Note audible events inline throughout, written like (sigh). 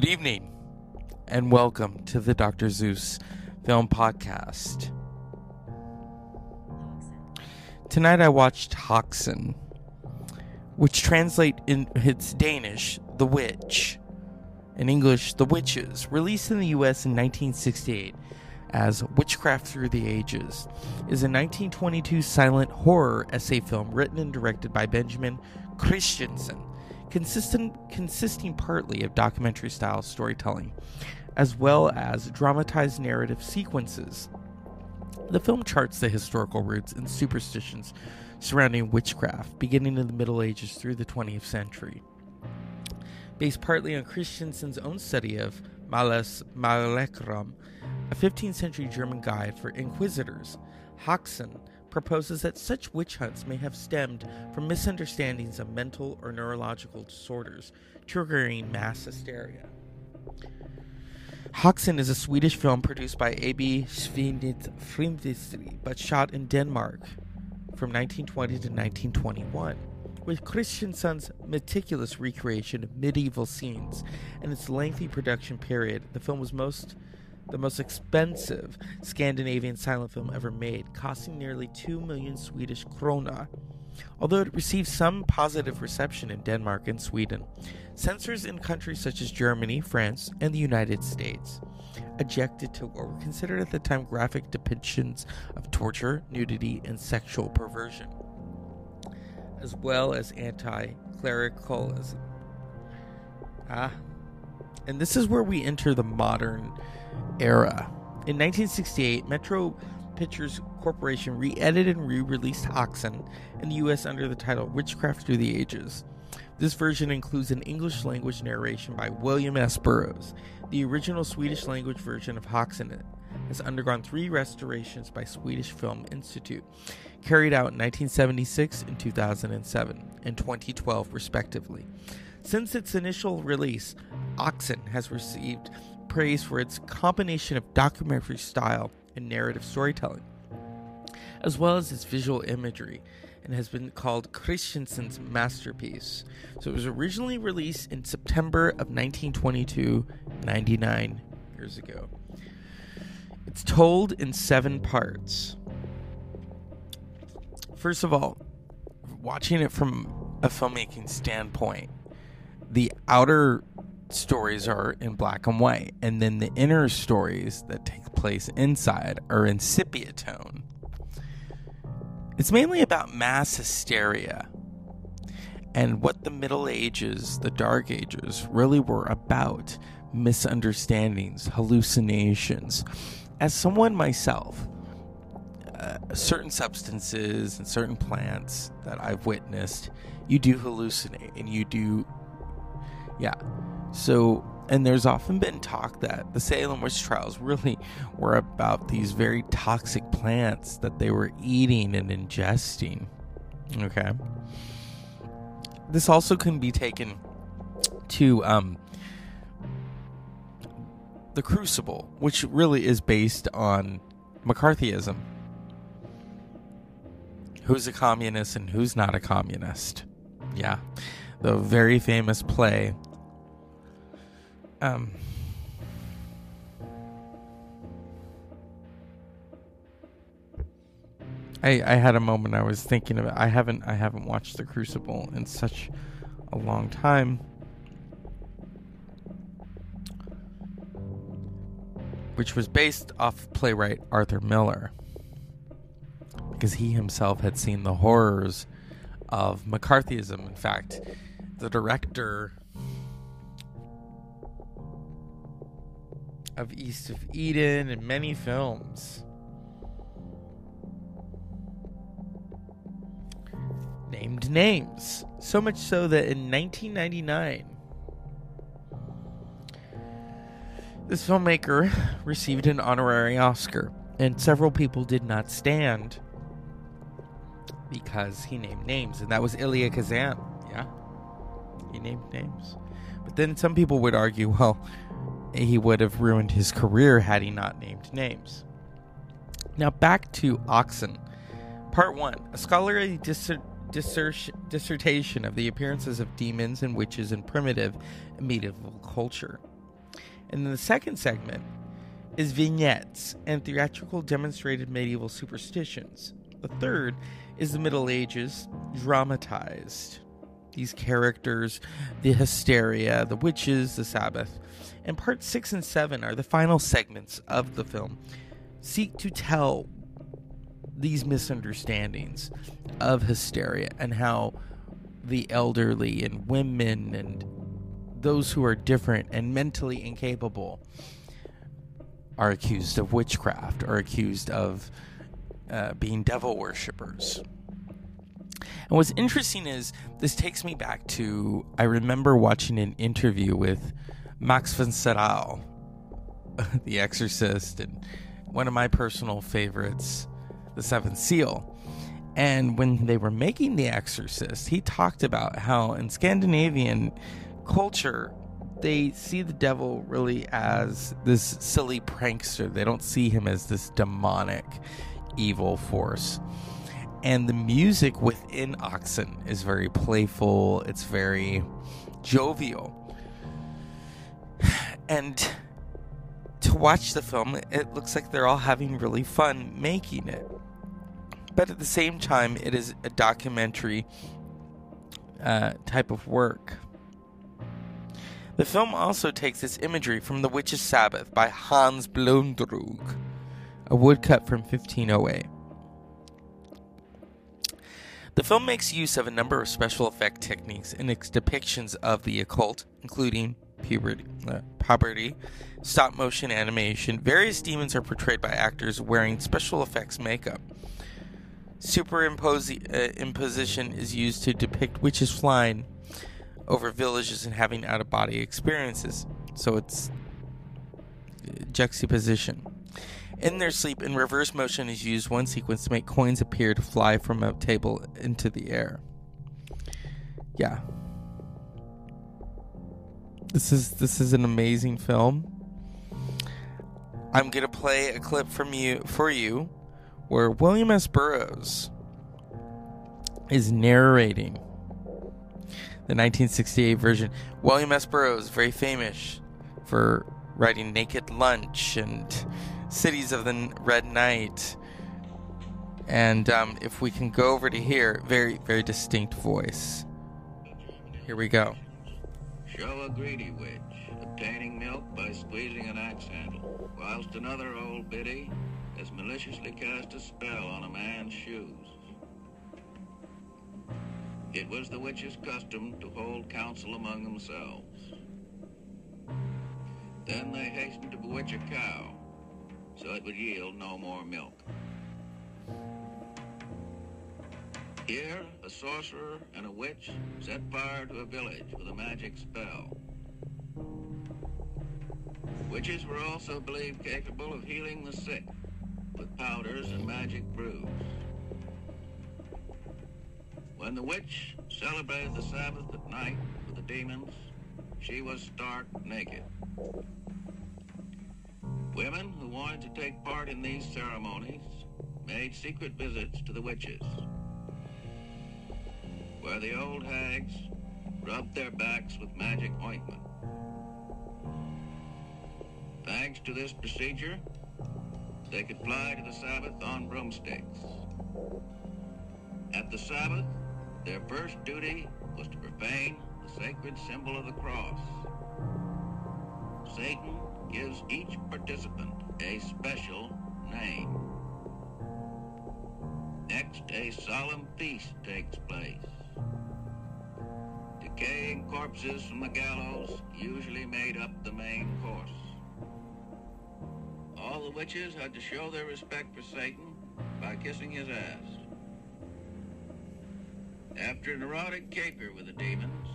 Good evening, and welcome to the Dr. Zeus Film Podcast. Tonight I watched Häxan, which translate in its Danish, The Witch, in English, The Witches, released in the US in 1968 as Witchcraft Through the Ages, is a 1922 silent horror essay film written and directed by Benjamin Christensen consistent, consisting partly of documentary style storytelling, as well as dramatized narrative sequences. The film charts the historical roots and superstitions surrounding witchcraft, beginning in the Middle Ages through the 20th century. Based partly on Christensen's own study of Maleficarum, a 15th century German guide for inquisitors, Häxan proposes that such witch hunts may have stemmed from misunderstandings of mental or neurological disorders, triggering mass hysteria. Häxan is a Swedish film produced by A.B. Filmindustri, but shot in Denmark from 1920 to 1921. With Christensen's meticulous recreation of medieval scenes and its lengthy production period, the film was most the most expensive Scandinavian silent film ever made, costing nearly 2 million Swedish krona. Although it received some positive reception in Denmark and Sweden, censors in countries such as Germany, France, and the United States objected to what were considered at the time graphic depictions of torture, nudity, and sexual perversion, as well as anti clericalism. Ah, and this is where we enter the modern era. In 1968, Metro Pictures Corporation re edited and re released Häxan in the US under the title Witchcraft Through the Ages. This version includes an English language narration by William S. Burroughs. The original Swedish language version of Häxan has undergone three restorations by Swedish Film Institute, carried out in 1976 and 2007 and 2012, respectively. Since its initial release, Oxen has received praise for its combination of documentary style and narrative storytelling, as well as its visual imagery, and has been called Christensen's masterpiece. So it was originally released in September of 1922, 99 years ago. It's told in seven parts. First of all, watching it from a filmmaking standpoint, the outer stories are in black and white, and then the inner stories that take place inside are in sepia tone. It's mainly about mass hysteria and what the Middle Ages, the Dark Ages, really were about misunderstandings, hallucinations. As someone myself, uh, certain substances and certain plants that I've witnessed, you do hallucinate and you do, yeah, so, and there's often been talk that the Salem witch trials really were about these very toxic plants that they were eating and ingesting. Okay. This also can be taken to um, the Crucible, which really is based on McCarthyism. Who's a communist and who's not a communist? Yeah. The very famous play um, I I had a moment I was thinking of it. I haven't I haven't watched The Crucible in such a long time. Which was based off playwright Arthur Miller. Because he himself had seen the horrors of McCarthyism. In fact, the director of East of Eden and many films. Named names. So much so that in 1999, this filmmaker received an honorary Oscar, and several people did not stand because he named names, and that was Elia Kazan. Yeah, he named names. But then some people would argue, well, he would have ruined his career had he not named names. Now, back to Oxen. Part 1 A scholarly disser- disser- dissertation of the appearances of demons and witches in primitive medieval culture. And then the second segment is vignettes and theatrical demonstrated medieval superstitions. The third is the Middle Ages dramatized. These characters, the hysteria, the witches, the Sabbath. And part six and seven are the final segments of the film, seek to tell these misunderstandings of hysteria and how the elderly and women and those who are different and mentally incapable are accused of witchcraft or accused of uh, being devil worshippers. And what's interesting is this takes me back to I remember watching an interview with Max von Sydow, (laughs) The Exorcist, and one of my personal favorites, The Seventh Seal. And when they were making The Exorcist, he talked about how in Scandinavian culture, they see the devil really as this silly prankster. They don't see him as this demonic evil force. And the music within Oxen is very playful, it's very jovial. (sighs) And to watch the film, it looks like they're all having really fun making it. But at the same time, it is a documentary uh, type of work. The film also takes its imagery from The Witch's Sabbath by Hans Blomdruck, a woodcut from 1508. The film makes use of a number of special effect techniques in its depictions of the occult, including puppetry, uh, puppetry, stop motion animation. Various demons are portrayed by actors wearing special effects makeup. Superimposition uh, is used to depict witches flying over villages and having out of body experiences. So it's juxtaposition. In their sleep, in reverse motion is used one sequence to make coins appear to fly from a table into the air. Yeah. This is this is an amazing film. I'm gonna play a clip from you for you where William S. Burroughs is narrating the 1968 version. William S. Burroughs, very famous for writing Naked Lunch and Cities of the Red Night. And um, if we can go over to here, very, very distinct voice. Here we go. Show a greedy witch obtaining milk by squeezing an axe handle, whilst another old biddy has maliciously cast a spell on a man's shoes. It was the witch's custom to hold counsel among themselves. Then they hastened to bewitch a cow, so it would yield no more milk. Here, a sorcerer and a witch set fire to a village with a magic spell. Witches were also believed capable of healing the sick with powders and magic brews. When the witch celebrated the Sabbath at night with the demons, she was stark naked. Women who wanted to take part in these ceremonies made secret visits to the witches, where the old hags rubbed their backs with magic ointment. Thanks to this procedure, they could fly to the Sabbath on broomsticks. At the Sabbath, their first duty was to profane the sacred symbol of the cross. Satan gives each participant a special name. Next, a solemn feast takes place. Decaying corpses from the gallows usually made up the main course. All the witches had to show their respect for Satan by kissing his ass. After an erotic caper with the demons,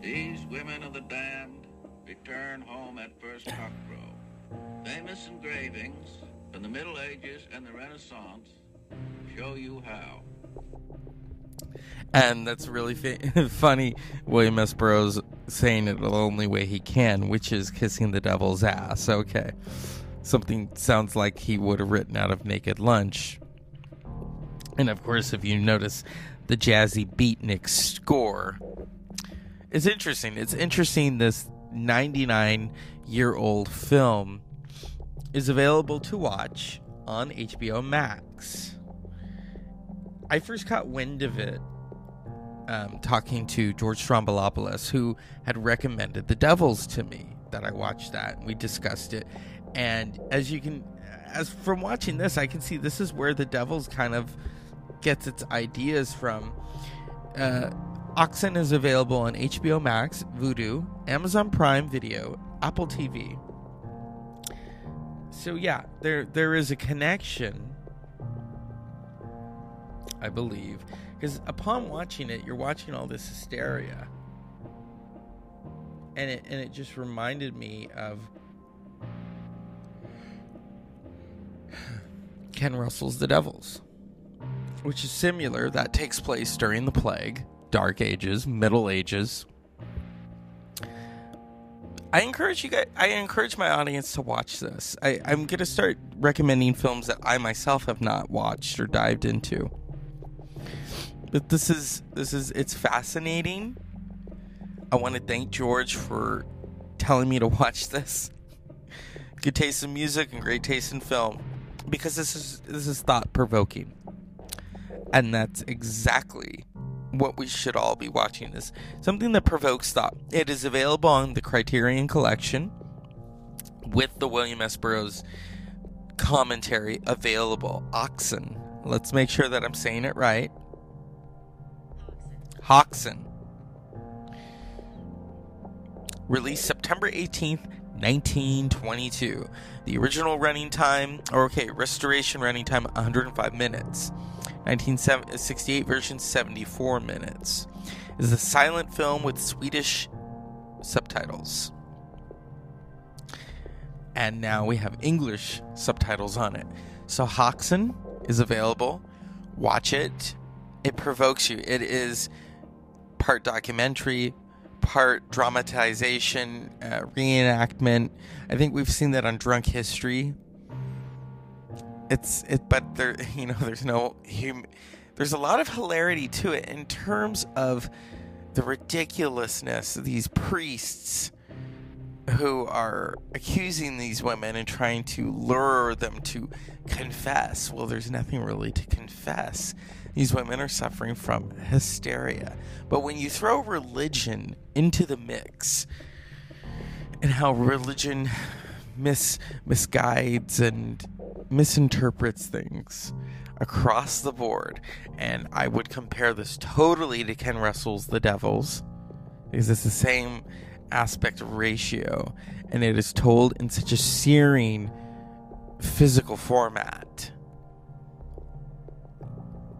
these women of the damned return home at first cockcrow. Famous engravings from the Middle Ages and the Renaissance show you how. And that's really fa- (laughs) funny. William S. Burroughs saying it the only way he can, which is kissing the devil's ass. Okay. Something sounds like he would have written out of Naked Lunch. And of course, if you notice, the jazzy beatnik score. It's interesting. It's interesting this 99 year old film is available to watch on HBO Max. I first caught wind of it um, talking to George Stroumboulopoulos, who had recommended The Devils to me. That I watched that and we discussed it. And as you can, as from watching this, I can see this is where The Devils kind of gets its ideas from. Uh, Oxen is available on HBO Max, Vudu, Amazon Prime Video, Apple TV. So yeah, there there is a connection, I believe, because upon watching it, you're watching all this hysteria, and it and it just reminded me of (sighs) Ken Russell's The Devils, which is similar. That takes place during the plague, Dark Ages, Middle Ages. I encourage you guys. I encourage my audience to watch this. I, I'm gonna start recommending films that I myself have not watched or dived into. But this is this is it's fascinating. I want to thank George for telling me to (laughs) watch this. Good taste in music and great taste in film, because this is this is thought provoking, and that's exactly what we should all be watching is something that provokes thought. It is available on the Criterion Collection with the William S. Burroughs commentary available. Oxen. Let's make sure that I'm saying it right. Häxan. Released September 18th, 1922. The original running time, or okay, restoration running time 105 minutes. 1968 version 74 minutes. Is a silent film with Swedish subtitles. And now we have English subtitles on it. So Häxan is available. Watch it. It provokes you. It is part documentary, part dramatization, uh, reenactment. I think we've seen that on Drunk History it's it but there (laughs) you know there's no hum, there's a lot of hilarity to it in terms of the ridiculousness of these priests who are accusing these women and trying to lure them to confess. Well, there's nothing really to confess. These women are suffering from hysteria. But when you throw religion into the mix and how religion mis misguides and misinterprets things across the board. And I would compare this totally to Ken Russell's The Devils, because it's the same aspect ratio, and it is told in such a searing physical format.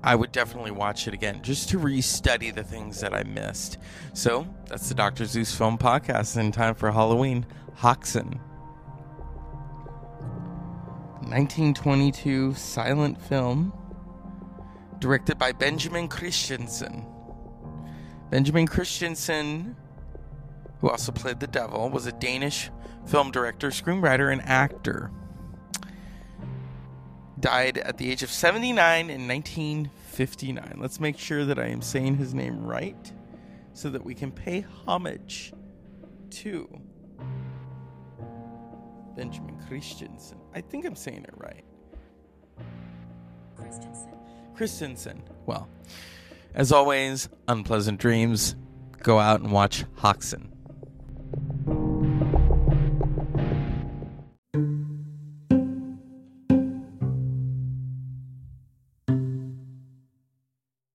I would definitely watch it again just to restudy the things that I missed. So that's the Dr. Zeus Film Podcast in time for Halloween. Häxan. 1922 silent film directed by Benjamin Christensen. Benjamin Christensen, who also played the devil, was a Danish film director, screenwriter, and actor. Died at the age of 79 in 1959. Let's make sure that I am saying his name right so that we can pay homage to Benjamin Christensen. I think I'm saying it right. Christensen. Christensen. Well, as always, unpleasant dreams. Go out and watch Häxan.